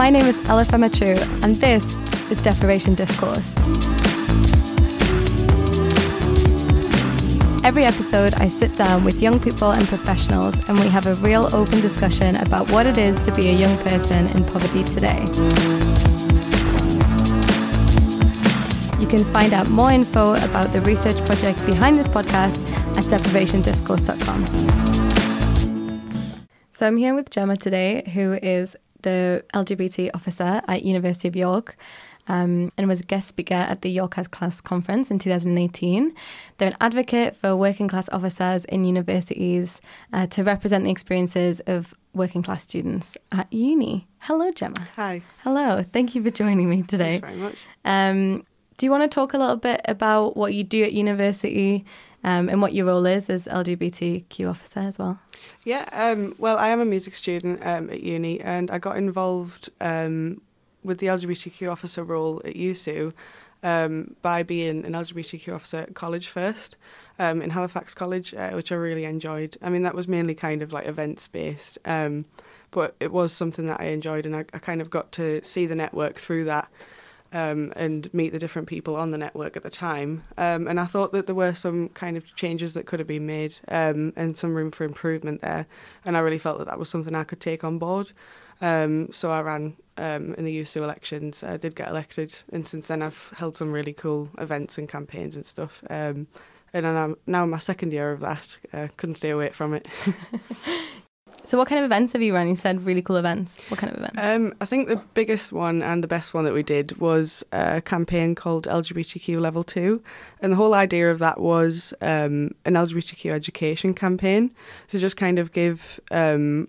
My name is Ella Fematru, and this is Deprivation Discourse. Every episode, I sit down with young people and professionals, and we have a real open discussion about what it is to be a young person in poverty today. You can find out more info about the research project behind this podcast at deprivationdiscourse.com. So I'm here with Gemma today, who is the LGBT officer at University of York. Um, and was a guest speaker at the York Has Class conference in 2018. They're an advocate for working class officers in universities uh, to represent the experiences of working class students at uni. Hello, Gemma. Hi. Hello. Thank you for joining me today. Thanks very much. Um, do you want to talk a little bit about what you do at university um, and what your role is as LGBTQ officer as well? Yeah, um, well, I am a music student um, at uni and I got involved um, with the LGBTQ officer role at YUSU um, by being an LGBTQ officer at college first um, in Halifax College, uh, which I really enjoyed. I mean, that was mainly kind of like events based, but it was something that I enjoyed and I, I kind of got to see the network through that. Um, and meet the different people on the network at the time. Um, and I thought that there were some kind of changes that could have been made um, and some room for improvement there. And I really felt that that was something I could take on board. Um, so I ran um, in the YUSU elections. I did get elected, and since then I've held some really cool events and campaigns and stuff. Um, and I'm now in my second year of that. Uh, couldn't stay away from it. So, what kind of events have you run? You said really cool events. What kind of events? Um, I think the biggest one and the best one that we did was a campaign called LGBTQ Level 2. And the whole idea of that was um, an LGBTQ education campaign to just kind of give um,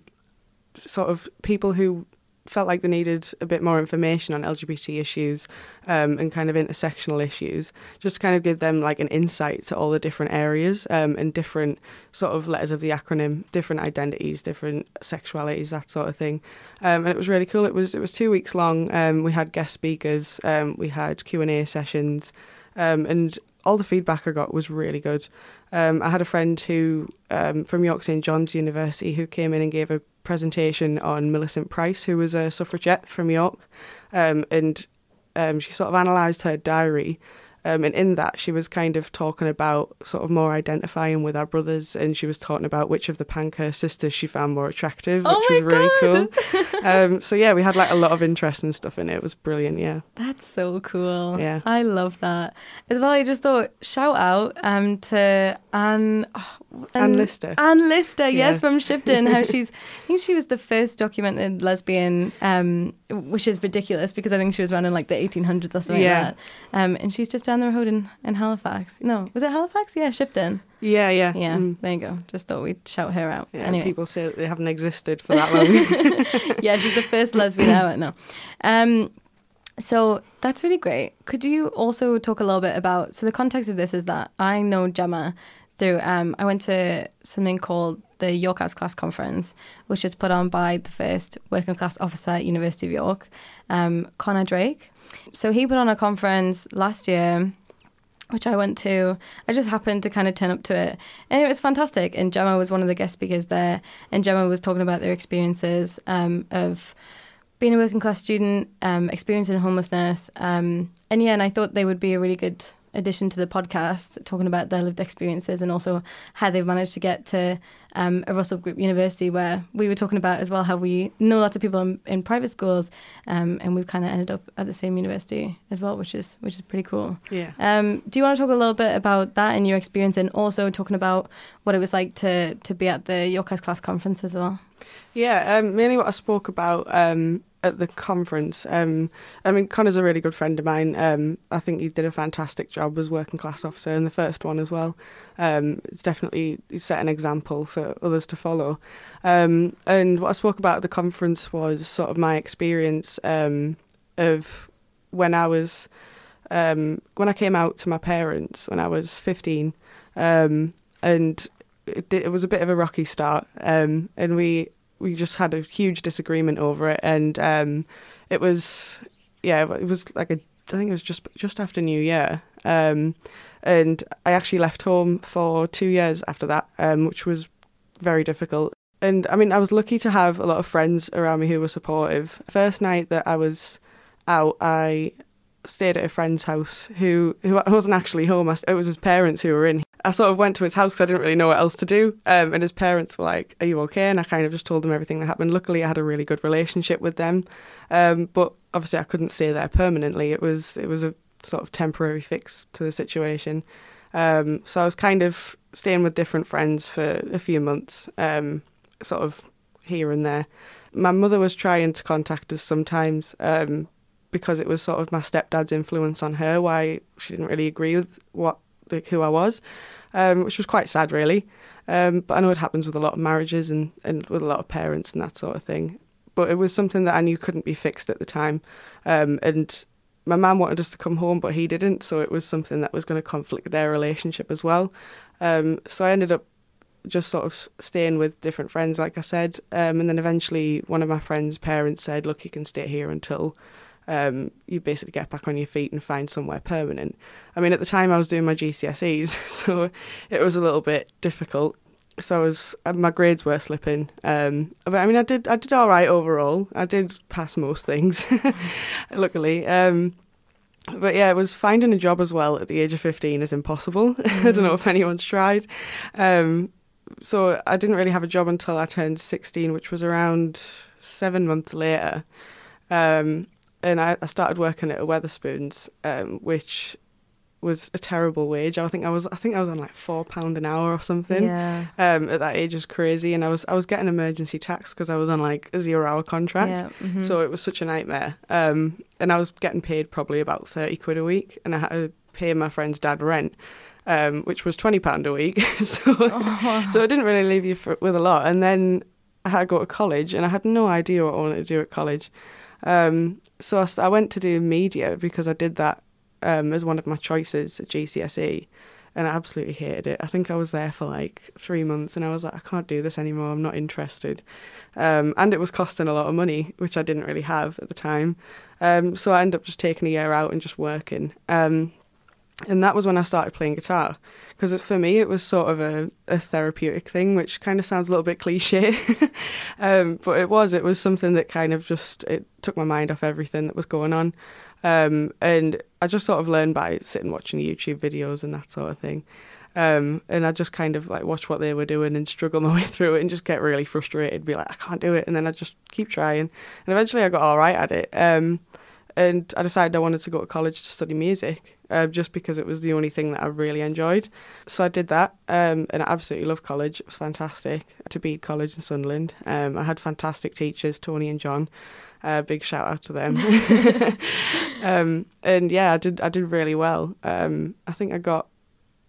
sort of people who felt like they needed a bit more information on LGBT issues um, and kind of intersectional issues, just to kind of give them like an insight to all the different areas um, and different sort of letters of the acronym, different identities, different sexualities, that sort of thing. Um, and it was really cool. It was it was two weeks long. Um, we had guest speakers, um, we had Q and A sessions, um, and all the feedback I got was really good. Um, I had a friend who um, from York St John's University who came in and gave a presentation on Millicent Price, who was a suffragette from York, um, and um, she sort of analysed her diary. Um, and in that, she was kind of talking about sort of more identifying with our brothers, and she was talking about which of the Pankhurst sisters she found more attractive, Oh which was really cool. um, so yeah, we had like a lot of interest and stuff in it. It was brilliant. Yeah, That's so cool. Yeah. I love that. As well, I just thought, shout out um, to Anne. oh, Anne Lister. Anne Lister, yes, Yeah. from Shibden. How she's, I think she was the first documented lesbian, um, which is ridiculous because I think she was around in like the 1800s or something Yeah. like that. Um, and she's just down the road in, in Halifax. No, was it Halifax? Yeah, Shibden. yeah, yeah, Yeah, Mm. there you go. Just thought we'd shout her out. Yeah, anyway. people say that they haven't existed for that long. yeah, she's the first lesbian ever. No. Um, so that's really great. Could you also talk a little bit about? So the context of this is that I know Gemma through. Um, I went to something called the York Has Class Conference, which was put on by the first working class officer at University of York, um, Connor Drake. So he put on a conference last year which I went to. I just happened to kind of turn up to it. And it was fantastic. And Gemma was one of the guest speakers there. And Gemma was talking about their experiences um, of being a working class student, um, experiencing homelessness. Um, and yeah, and I thought they would be a really good addition to the podcast, talking about their lived experiences and also how they've managed to get to um, a Russell Group University, where we were talking about as well how we know lots of people in, in private schools, um, and we've kind of ended up at the same university as well, which is which is pretty cool. yeah. Um, do you want to talk a little bit about that and your experience, and also talking about what it was like to to be at the York Has Class conference as well? Yeah, um, mainly what I spoke about um, at the conference. Um, I mean, Connor's a really good friend of mine. Um, I think he did a fantastic job as working class officer in the first one as well. Um, it's definitely set an example for others to follow. Um, and what I spoke about at the conference was sort of my experience um, of when I was um, when I came out to my parents when I was fifteen, um, and it, it was a bit of a rocky start, um, and we we just had a huge disagreement over it, and um, it was yeah, it was like a I think it was just just after New Year, um, and I actually left home for two years after that, um, which was very difficult. and I mean, I was lucky to have a lot of friends around me who were supportive. First night that I was out, I stayed at a friend's house who who wasn't actually home. it was his parents who were in. I sort of went to his house because I didn't really know what else to do. Um, and his parents were like, "Are you okay?" And I kind of just told them everything that happened. Luckily, I had a really good relationship with them. Um, but obviously, I couldn't stay there permanently. It was it was a sort of temporary fix to the situation. Um, so I was kind of staying with different friends for a few months, um, sort of here and there. My mother was trying to contact us sometimes um, because it was sort of my stepdad's influence on her, why she didn't really agree with what like who I was, um, which was quite sad, really. Um, but I know it happens with a lot of marriages and, and with a lot of parents and that sort of thing. But it was something that I knew couldn't be fixed at the time, um, and my mum wanted us to come home, but he didn't. So it was something that was going to conflict their relationship as well. Um, so I ended up just sort of staying with different friends, like I said. Um, and then eventually, one of my friends' parents said, "Look, you can stay here until." Um, you basically get back on your feet and find somewhere permanent. I mean, at the time I was doing my GCSEs, so it was a little bit difficult. So I was uh, my grades were slipping, um, but I mean, I did I did all right overall. I did pass most things, luckily. Um, but yeah, it was finding a job as well at the age of 15 is impossible. Mm. I don't know if anyone's tried. Um, so I didn't really have a job until I turned 16, which was around seven months later. Um, and I, I, started working at a Wetherspoons, um, which was a terrible wage. I think I was I think I was on like four pound an hour or something. Yeah. Um, at that age is crazy, and I was I was getting emergency tax because I was on like a zero hour contract. Yeah. Mm-hmm. So it was such a nightmare. Um, and I was getting paid probably about thirty quid a week, and I had to pay my friend's dad rent. Um, which was twenty pound a week, so oh. so it didn't really leave you for, with a lot. And then I had to go to college, and I had no idea what I wanted to do at college. Um, so I, I, went to do media because I did that um, as one of my choices at GCSE, and I absolutely hated it. I think I was there for like three months, and I was like, I can't do this anymore. I'm not interested, um, and it was costing a lot of money, which I didn't really have at the time. Um, so I ended up just taking a year out and just working. Um, and that was when I started playing guitar because for me it was sort of a, a therapeutic thing, which kind of sounds a little bit cliche, um, but it was. It was something that kind of just it took my mind off everything that was going on. Um, and I just sort of learned by sitting watching YouTube videos and that sort of thing. Um, and I just kind of like watch what they were doing and struggle my way through it and just get really frustrated, be like, I can't do it. And then I just keep trying. And eventually I got all right at it. And I decided I wanted to go to college to study music uh, just because it was the only thing that I really enjoyed. So I did that um, and I absolutely loved college. It was fantastic to be at College in Sunderland. Um, I had fantastic teachers, Tony and John. Uh, big shout out to them. um, and yeah, I did I did really well. Um, I think I got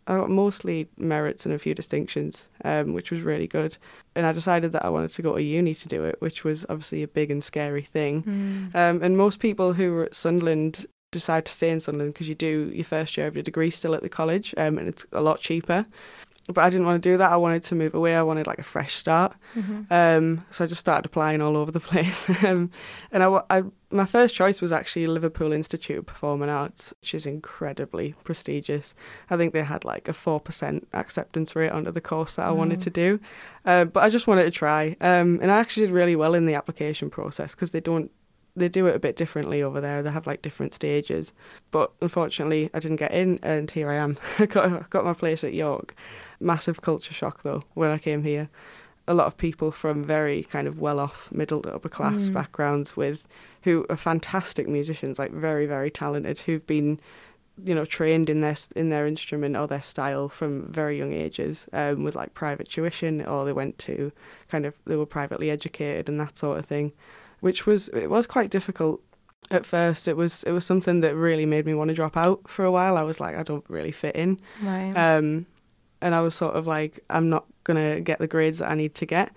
I got mostly merits and a few distinctions, um, which was really good. And I decided that I wanted to go to uni to do it, which was obviously a big and scary thing. Mm. Um, and most people who were at Sunderland decide to stay in Sunderland because you do your first year of your degree still at the college, um, and it's a lot cheaper but I didn't want to do that. I wanted to move away. I wanted like a fresh start. Mm-hmm. Um, so I just started applying all over the place. um, and I, I, my first choice was actually Liverpool Institute of Performing Arts, which is incredibly prestigious. I think they had like a 4% acceptance rate onto the course that I mm. wanted to do. Uh, but I just wanted to try. Um, and I actually did really well in the application process because they don't they do it a bit differently over there. They have like different stages. But unfortunately, I didn't get in, and here I am. I got got my place at York massive culture shock though when I came here. A lot of people from very kind of well-off middle to upper class mm. backgrounds with who are fantastic musicians, like very very talented, who've been you know trained in their in their instrument or their style from very young ages um, with like private tuition or they went to kind of they were privately educated and that sort of thing which was it was quite difficult at first it was it was something that really made me want to drop out for a while i was like i don't really fit in right um and I was sort of like, I'm not gonna get the grades that I need to get,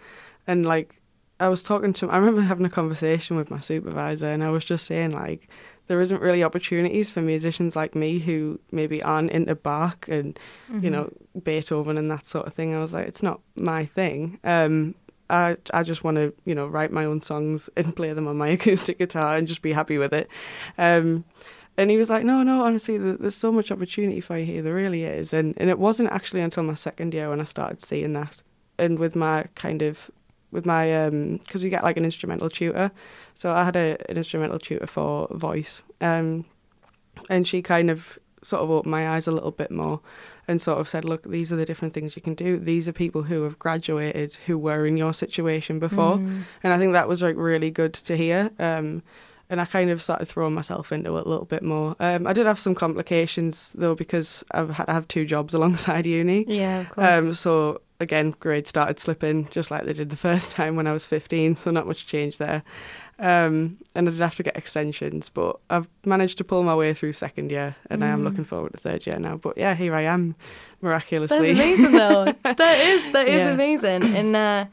and like I was talking to, I remember having a conversation with my supervisor, and I was just saying like, there isn't really opportunities for musicians like me who maybe aren't into Bach and mm-hmm. you know Beethoven and that sort of thing. I was like, it's not my thing. Um, I I just want to you know write my own songs and play them on my acoustic guitar and just be happy with it. Um, and he was like, no, no, honestly, there's so much opportunity for you here. There really is. And, and it wasn't actually until my second year when I started seeing that. And with my kind of with my um because you get like an instrumental tutor. So I had a, an instrumental tutor for voice, um, and she kind of sort of opened my eyes a little bit more and sort of said, look, these are the different things you can do. These are people who have graduated who were in your situation before. Mm. And I think that was like really good to hear. Um, and I kind of started throwing myself into it a little bit more. Um, I did have some complications though because I've had to have two jobs alongside uni. Yeah, of course. Um, so again, grades started slipping just like they did the first time when I was 15. So not much change there. Um, and I did have to get extensions, but I've managed to pull my way through second year, and I am Mm. looking forward to third year now. But yeah, here I am, miraculously. That's amazing, though. that is that is Yeah. amazing, and uh,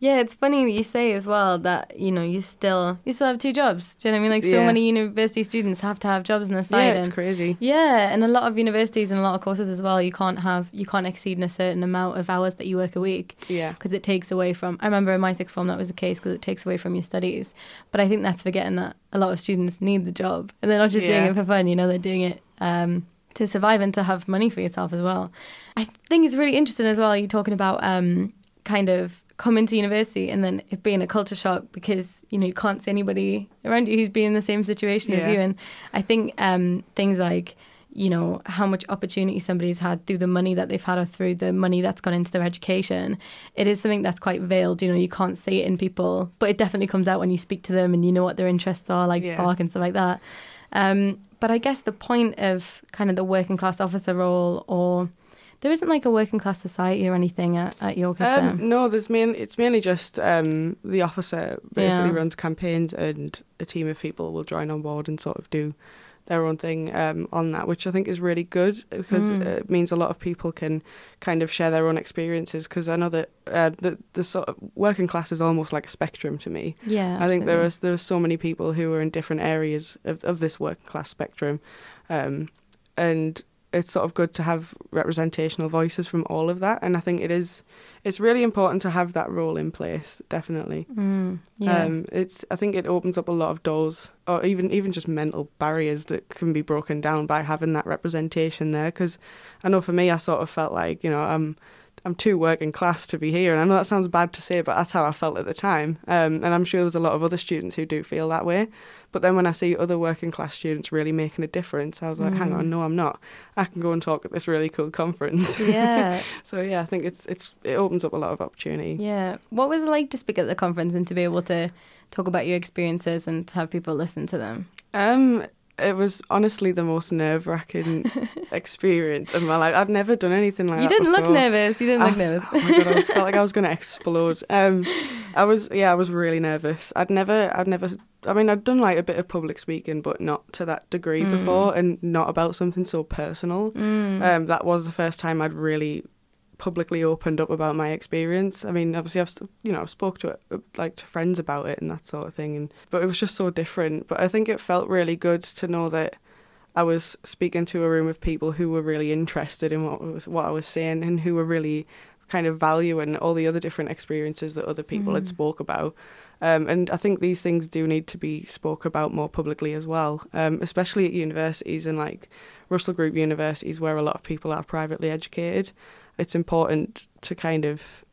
yeah, it's funny that you say as well that you know you still you still have two jobs. Do you know what I mean? Like so Yeah. many university students have to have jobs on the side. yeah, it's and, crazy. yeah, and a lot of universities and a lot of courses as well. You can't have you can't exceed a certain amount of hours that you work a week Yeah, because it takes away from. I remember in my sixth form that was the case because it takes away from your studies. But I think that's forgetting that a lot of students need the job and they're not just doing it for fun. You know, they're doing it um, to survive and to have money for yourself as well. I think it's really interesting as well. You're talking about um, kind of coming to university and then it being a culture shock because you know you can't see anybody around you who's been in the same situation as you. And I think um, things like you know how much opportunity somebody's had through the money that they've had or through the money that's gone into their education it is something that's quite veiled you know you can't see it in people but it definitely comes out when you speak to them and you know what their interests are like Yeah. Bach and stuff like that um, but i guess the point of kind of the working class officer role or there isn't like a working class society or anything at, at York, is there? Um, no, there's main. It's mainly just um, the officer basically Yeah. runs campaigns, and a team of people will join on board and sort of do their own thing um, on that, which I think is really good because Mm. it means a lot of people can kind of share their own experiences. Because I know that uh, the the sort of working class is almost like a spectrum to me. yeah, I think there absolutely. was there were so many people who are in different areas of, of this working class spectrum, um, and it's sort of good to have representational voices from all of that. And I think it is it's really important to have that role in place. Definitely, Mm, yeah. um, it's I think it opens up a lot of doors, or even even just mental barriers that can be broken down by having that representation there. Because I know for me, I sort of felt like you know I'm. I'm too working class to be here, and I know that sounds bad to say, but that's how I felt at the time. Um, and I'm sure there's a lot of other students who do feel that way. But then when I see other working class students really making a difference, I was like, hang Mm. on, no, I'm not. I can go and talk at this really cool conference. yeah, so yeah, I think it's it's it opens up a lot of opportunity. yeah. What was it like to speak at the conference and to be able to talk about your experiences and to have people listen to them? Um, it was honestly the most nerve wracking experience of my life. I'd never done anything like you that. You didn't look nervous. You didn't look nervous. Oh my god, I was, felt like I was going to explode. Um, I was, yeah, I was really nervous. I'd never, I'd never. I mean, I'd done like a bit of public speaking, but not to that degree Mm. before, and not about something so personal. Mm. Um, that was the first time I'd really publicly opened up about my experience. I mean, obviously, I've you know I've spoke to it like to friends about it and that sort of thing, and but it was just so different. But I think it felt really good to know that I was speaking to a room of people who were really interested in what was what I was saying and who were really kind of valuing all the other different experiences that other people had Mhm. spoke about. Um, and I think these things do need to be spoke about more publicly as well, um, especially at universities and like Russell Group universities where a lot of people are privately educated. It's important to kind of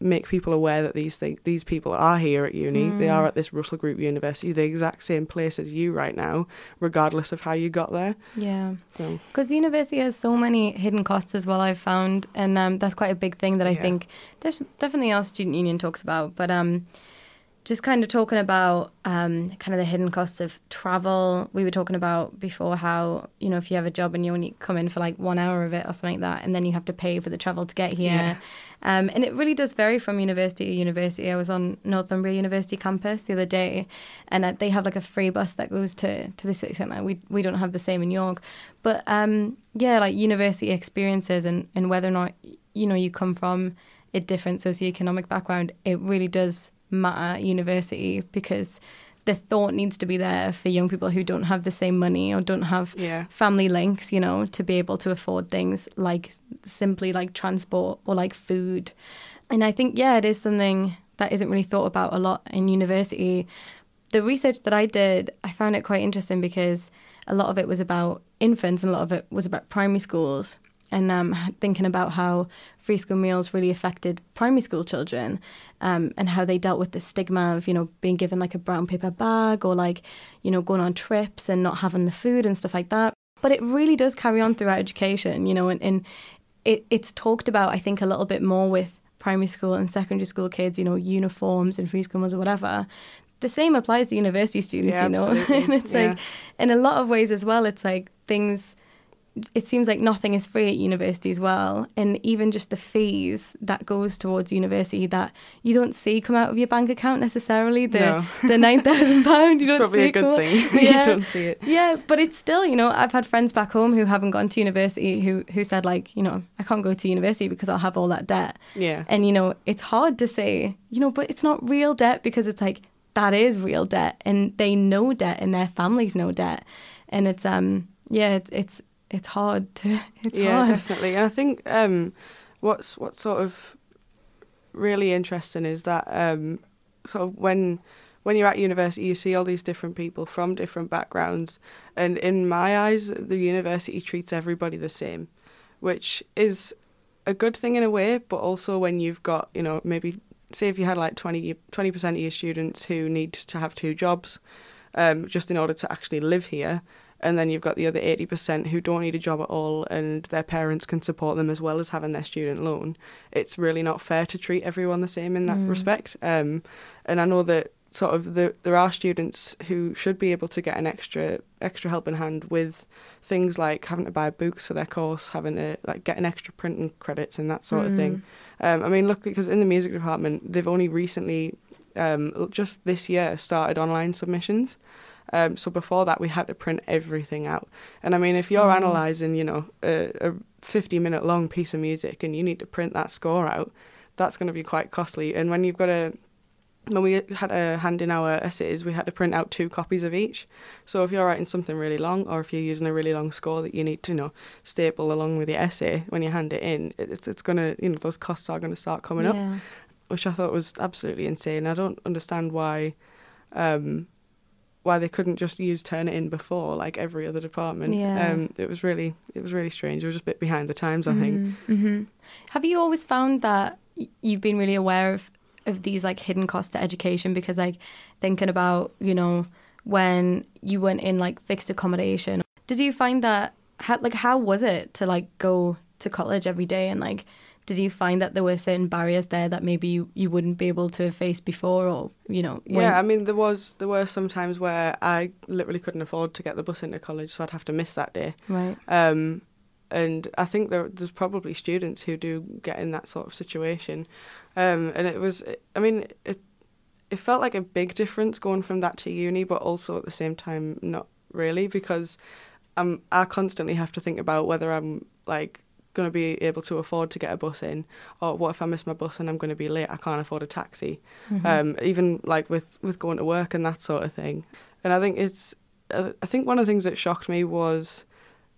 make people aware that these things, these people are here at uni. They Mm. are at this Russell Group university, the exact same place as you right now, regardless of how you got there. Yeah. So Because university has so many hidden costs as well, I've found. And um, that's quite a big thing that I Yeah. think there's definitely our student union talks about. But um, just kind of talking about um, kind of the hidden costs of travel. We were talking about before how, you know, if you have a job and you only come in for like one hour of it or something like that, and then you have to pay for the travel to get here. Yeah. Um, and it really does vary from university to university. I was on Northumbria University campus the other day, and uh, they have like a free bus that goes to, to the city centre. We we don't have the same in York, but um, yeah, like university experiences and, and whether or not you know you come from a different socioeconomic background, it really does matter at university because the thought needs to be there for young people who don't have the same money or don't have yeah, family links, you know, to be able to afford things like simply like transport or like food. And I think, yeah, it is something that isn't really thought about a lot in university. The research that I did, I found it quite interesting because a lot of it was about infants and a lot of it was about primary schools. And um, thinking about how free school meals really affected primary school children um, and how they dealt with the stigma of, you know, being given like a brown paper bag or like, you know, going on trips and not having the food and stuff like that. But it really does carry on throughout education, you know, and, and it, it's talked about, I think, a little bit more with primary school and secondary school kids, you know, uniforms and free school meals or whatever. The same applies to university students, Yeah, you know. and it's Yeah. like, in a lot of ways as well, it's like things it seems like nothing is free at university as well and even just the fees that goes towards university that you don't see come out of your bank account necessarily the No. the 9000 pound you It's don't probably see a good thing. Yeah. you don't see it. yeah but it's still you know i've had friends back home who haven't gone to university who who said like you know i can't go to university because i'll have all that debt Yeah. and you know it's hard to say you know but it's not real debt because it's like that is real debt and they know debt and their families know debt and it's um yeah it's it's it's hard to it's yeah, hard definitely. And I think um, what's what's sort of really interesting is that um, sort of when when you're at university, you see all these different people from different backgrounds, and in my eyes, the university treats everybody the same, which is a good thing in a way, but also when you've got you know maybe say if you had like 20 percent of your students who need to have two jobs, um, just in order to actually live here, and then you've got the other 80% who don't need a job at all and their parents can support them as well as having their student loan. It's really not fair to treat everyone the same in that Mm. respect um, and i know that sort of the, there are students who should be able to get an extra extra helping hand with things like having to buy books for their course having to like get an extra printing credits and that sort of thing. Um, i mean look because in the music department they've only recently um, just this year started online submissions um, so before that, we had to print everything out. And I mean, if you're Mm. analysing, you know, a, a 50 minute long piece of music and you need to print that score out, that's going to be quite costly. And when you've got a when we had a hand in our essays, we had to print out two copies of each. So if you're writing something really long, or if you're using a really long score that you need to, you know, staple along with your essay when you hand it in, it's it's gonna, you know, those costs are gonna start coming up which I thought was absolutely insane. I don't understand why um, why they couldn't just use Turnitin before like every other department. Yeah. Um, it was really it was really strange. It was just a bit behind the times, I think. hmm Have you always found that you've been really aware of of these like hidden costs to education? Because like thinking about you know when you went in like fixed accommodation, did you find that how, like how was it to like go to college every day and like did you find that there were certain barriers there that maybe you, you wouldn't be able to face before or you know when- Yeah, I mean there was there were some times where I literally couldn't afford to get the bus into college, so I'd have to miss that day. right Um, and I think there, there's probably students who do get in that sort of situation. Um, and it was, I mean, it, it felt like a big difference going from that to uni, but also at the same time, not really, because um, I constantly have to think about whether I'm like going to be able to afford to get a bus in, or what if I miss my bus and I'm going to be late? I can't afford a taxi. Mhm. Um, even like with with going to work and that sort of thing. And I think it's, uh, I think one of the things that shocked me was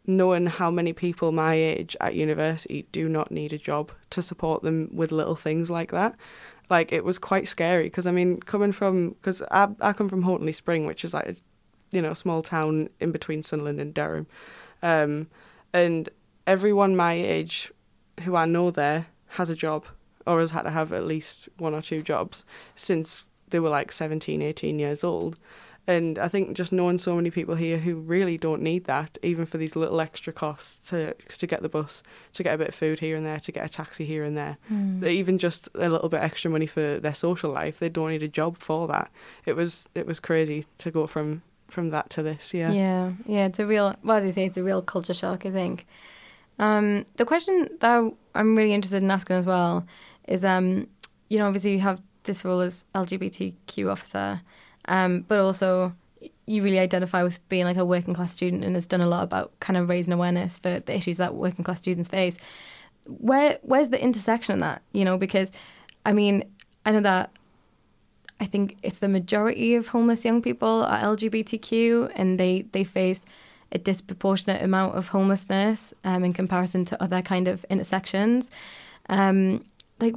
knowing how many people my age at university do not need a job to support them with little things like that. Like it was quite scary because I mean, coming from because I I come from Houghton-le-Spring, which is like a, you know a small town in between Sunderland and Durham, um, and everyone my age who I know there has a job or has had to have at least one or two jobs since they were like 17, 18 years old. And I think just knowing so many people here who really don't need that, even for these little extra costs to to get the bus, to get a bit of food here and there, to get a taxi here and there, Mm. even just a little bit extra money for their social life, they don't need a job for that. It was it was crazy to go from from that to this. Yeah. Yeah, yeah, it's a real. Well, as you say, it's a real culture shock. I think. Um, the question that I'm really interested in asking as well is, um, you know, obviously you have this role as LGBTQ officer, um, but also you really identify with being like a working class student and has done a lot about kind of raising awareness for the issues that working class students face. Where where's the intersection in that? You know, because I mean, I know that I think it's the majority of homeless young people are LGBTQ, and they they face a disproportionate amount of homelessness um, in comparison to other kind of intersections. Um, like,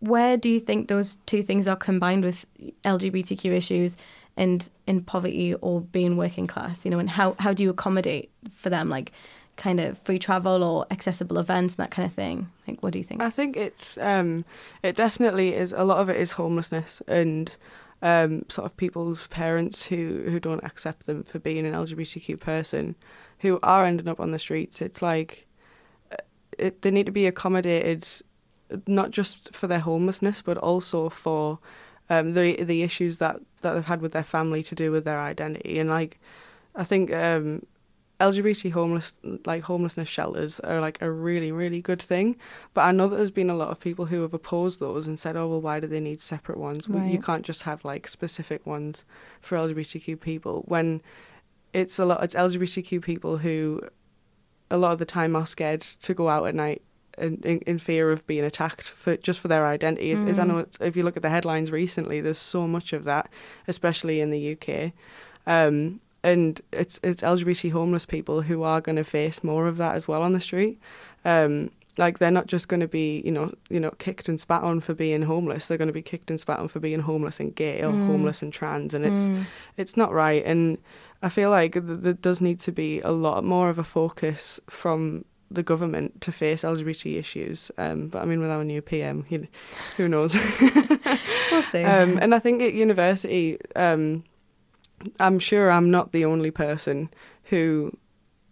where do you think those two things are combined with LGBTQ issues and in poverty or being working class? You know, and how how do you accommodate for them? Like, kind of free travel or accessible events and that kind of thing? Like, what do you think? I think it's um, it definitely is. A lot of it is homelessness and um, sort of people's parents who who don't accept them for being an LGBTQ person, who are ending up on the streets. It's like uh, it, they need to be accommodated, not just for their homelessness, but also for um, the the issues that that they've had with their family to do with their identity. And like, I think um, LGBT homeless like homelessness shelters are like a really really good thing, but I know that there's been a lot of people who have opposed those and said, "Oh well, why do they need separate ones? Right. You can't just have like specific ones for LGBTQ people." When it's a lot, it's LGBTQ people who a lot of the time are scared to go out at night in, in, in fear of being attacked for just for their identity. It, I know it's, if you look at the headlines recently, there's so much of that, especially in the UK. Um, and it's it's LGBT homeless people who are going to face more of that as well on the street. Um, like they're not just going to be you know you know kicked and spat on for being homeless. They're going to be kicked and spat on for being homeless and gay or Mm. homeless and trans, and it's Mm. it's not right. And I feel like th- there does need to be a lot more of a focus from the government to face LGBT issues. Um, but I mean, with our new PM, you, who knows? We'll see. Um, and I think at university, um, I'm sure I'm not the only person who,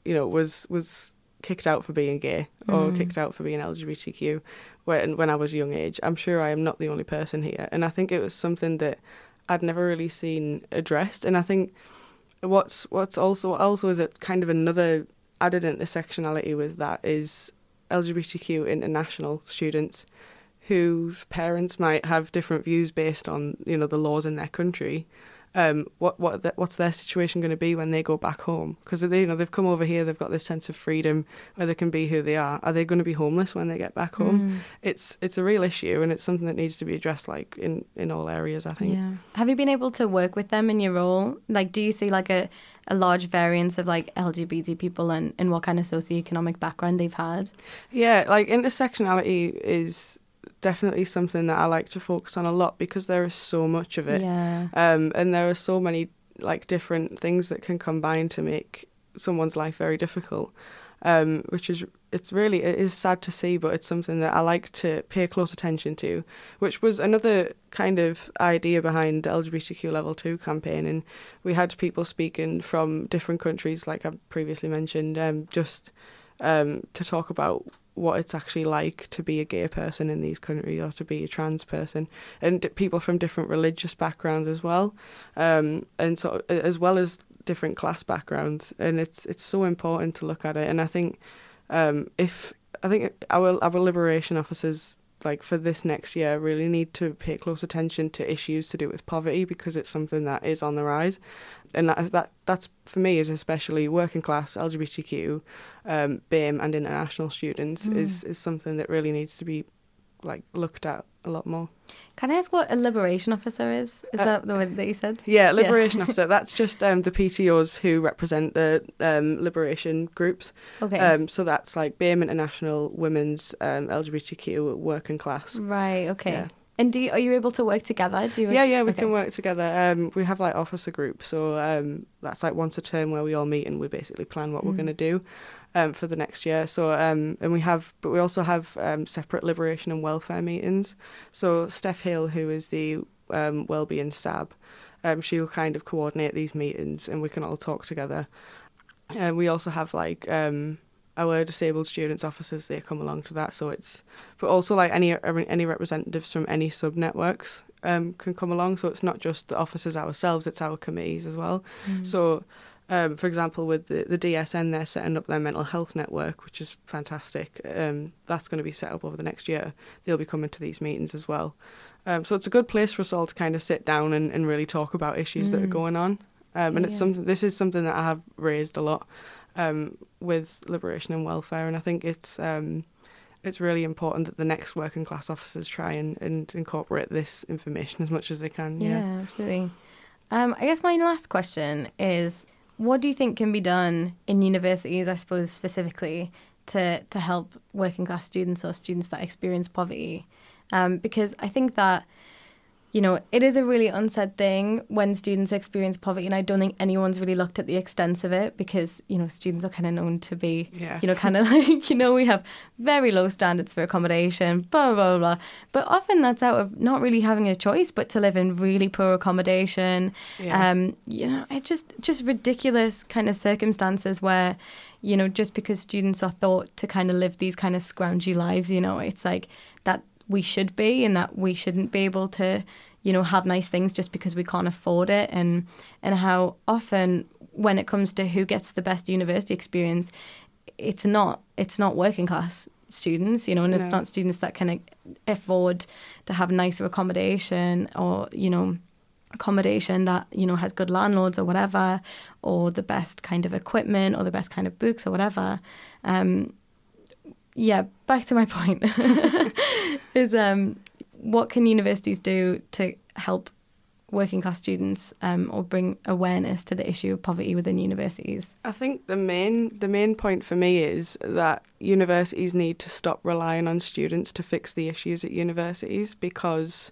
you know, was was kicked out for being gay or Mm. kicked out for being LGBTQ when when I was young age. I'm sure I am not the only person here, and I think it was something that I'd never really seen addressed. And I think what's what's also also is it kind of another added intersectionality with that is LGBTQ international students whose parents might have different views based on you know the laws in their country. Um, what what the, what's their situation going to be when they go back home? Because they you know they've come over here, they've got this sense of freedom where they can be who they are. Are they going to be homeless when they get back home? Mm. It's it's a real issue and it's something that needs to be addressed like in in all areas. I think. Yeah. Have you been able to work with them in your role? Like, do you see like a, a large variance of like LGBT people and, and what kind of socioeconomic background they've had? Yeah, like intersectionality is definitely something that I like to focus on a lot because there is so much of it. Yeah. Um, and there are so many like different things that can combine to make someone's life very difficult. Um, which is it's really it is sad to see, but it's something that I like to pay close attention to. Which was another kind of idea behind the LGBTQ Level Two campaign, and we had people speaking from different countries, like I previously mentioned, um, just um, to talk about what it's actually like to be a gay person in these countries or to be a trans person. And people from different religious backgrounds as well. Um, and so as well as different class backgrounds. And it's it's so important to look at it. And I think um, if I think our our liberation officers like for this next year really need to pay close attention to issues to do with poverty because it's something that is on the rise and that that that's for me is especially working class LGBTQ um, BAME and international students Mm. is is something that really needs to be like looked at a lot more. Can I ask what a liberation officer is? Is Uh, that the word that you said? Yeah, liberation officer. That's just um, the PTOs who represent the um, liberation groups. Okay. Um, so that's like BAME International, Women's, um, LGBTQ, Working Class. right. Okay. Yeah. And do you, are you able to work together? Do you? Yeah, yeah, we okay. can work together. Um, we have like officer groups, so um, that's like once a term where we all meet and we basically plan what we're Mm. going to do um, for the next year. So um, and we have, but we also have um, separate liberation and welfare meetings. So Steph Hill, who is the um, wellbeing sabb, um, she'll kind of coordinate these meetings, and we can all talk together. And we also have like um, our disabled students officers; they come along to that. So it's, but also like any any representatives from any sub networks um, can come along. So it's not just the officers ourselves; it's our committees as well. Mm. So, um, for example, with the, the DSN, they're setting up their mental health network, which is fantastic. Um, that's going to be set up over the next year. They'll be coming to these meetings as well. Um, so it's a good place for us all to kind of sit down and, and really talk about issues that are Mm. going on. Um, and Yeah, it's something. This is something that I have raised a lot um, with liberation and welfare, and I think it's um, it's really important that the next working class officers try and, and incorporate this information as much as they can. Yeah, absolutely. Um, I guess my last question is what do you think can be done in universities, I suppose, specifically, to, to help working class students or students that experience poverty? Um, because I think that, you know, it is a really unsaid thing when students experience poverty, and I don't think anyone's really looked at the extent of it because, you know, students are kind of known to be, Yeah. you know, kind of like, you know, we have very low standards for accommodation, blah, blah, blah. But often that's out of not really having a choice, but to live in really poor accommodation. Yeah. Um, you know, it just, just ridiculous kind of circumstances where, you know, just because students are thought to kind of live these kind of scroungy lives, you know, it's like that we should be and that we shouldn't be able to, you know, have nice things just because we can't afford it. And and how often when it comes to who gets the best university experience, it's not it's not working class students, you know, and it's not students that can afford to have nicer accommodation or, you know, accommodation that you know has good landlords or whatever or the best kind of equipment or the best kind of books or whatever. Um yeah back to my point. Is um what can universities do to help working class students um, or bring awareness to the issue of poverty within universities? I think the main the main point for me is that universities need to stop relying on students to fix the issues at universities because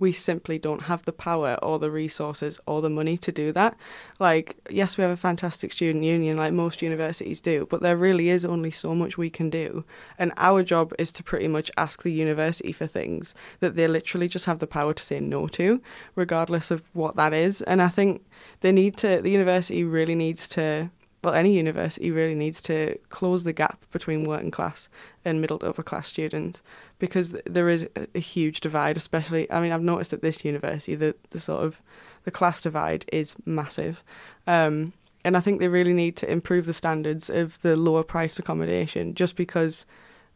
we simply don't have the power or the resources or the money to do that. Like, yes, we have a fantastic student union like most universities do, but there really is only so much we can do. And our job is to pretty much ask the university for things that they literally just have the power to say no to, regardless of what that is. And I think they need to, the university really needs to well, any university really needs to close the gap between working class and middle to upper class students because there is a, huge divide, especially. I mean, I've noticed at this university that the sort of the class divide is massive. Um, and I think they really need to improve the standards of the lower priced accommodation just because,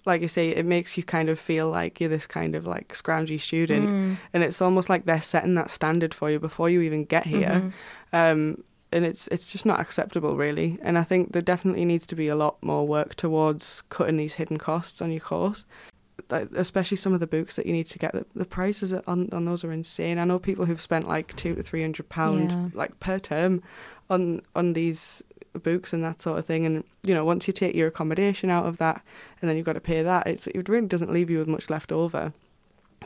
like you say, it makes you kind of feel like you're this kind of like scroungy student. Mm. And it's almost like they're setting that standard for you before you even get here Mhm. um, and it's it's just not acceptable really. And I think there definitely needs to be a lot more work towards cutting these hidden costs on your course. Like, especially some of the books that you need to get. The, the prices on on those are insane. I know people who've spent like two to three hundred pound Yeah. like per term on on these books and that sort of thing. And you know, once you take your accommodation out of that, and then you've got to pay that, it's it really doesn't leave you with much left over.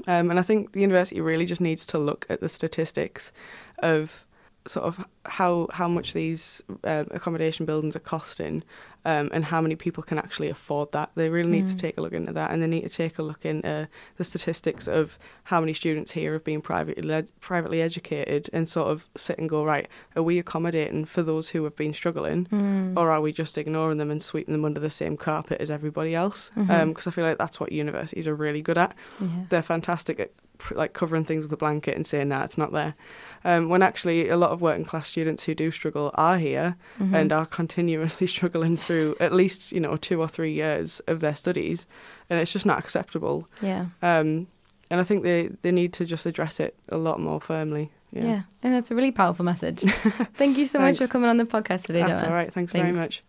Um, and I think the university really just needs to look at the statistics of sort of how how much these um, accommodation buildings are costing um, and how many people can actually afford that. They really need to Mm. take a look into that, and they need to take a look into the statistics of how many students here have been privately privately educated, and sort of sit and go right. Are we accommodating for those who have been struggling, Mm. or are we just ignoring them and sweeping them under the same carpet as everybody else? Because Mhm. I feel like that's what universities are really good at yeah. they're fantastic at like covering things with a blanket and saying nah it's not there. Um, when actually a lot of working class students who do struggle are here mm-hmm. and are continuously struggling through at least you know two or three years of their studies and it's just not acceptable. Yeah. Um, and i think they, they need to just address it a lot more firmly. Yeah, yeah. and that's a really powerful message. Thank you so much for coming on the podcast today that's all right. Thanks, thanks. very much.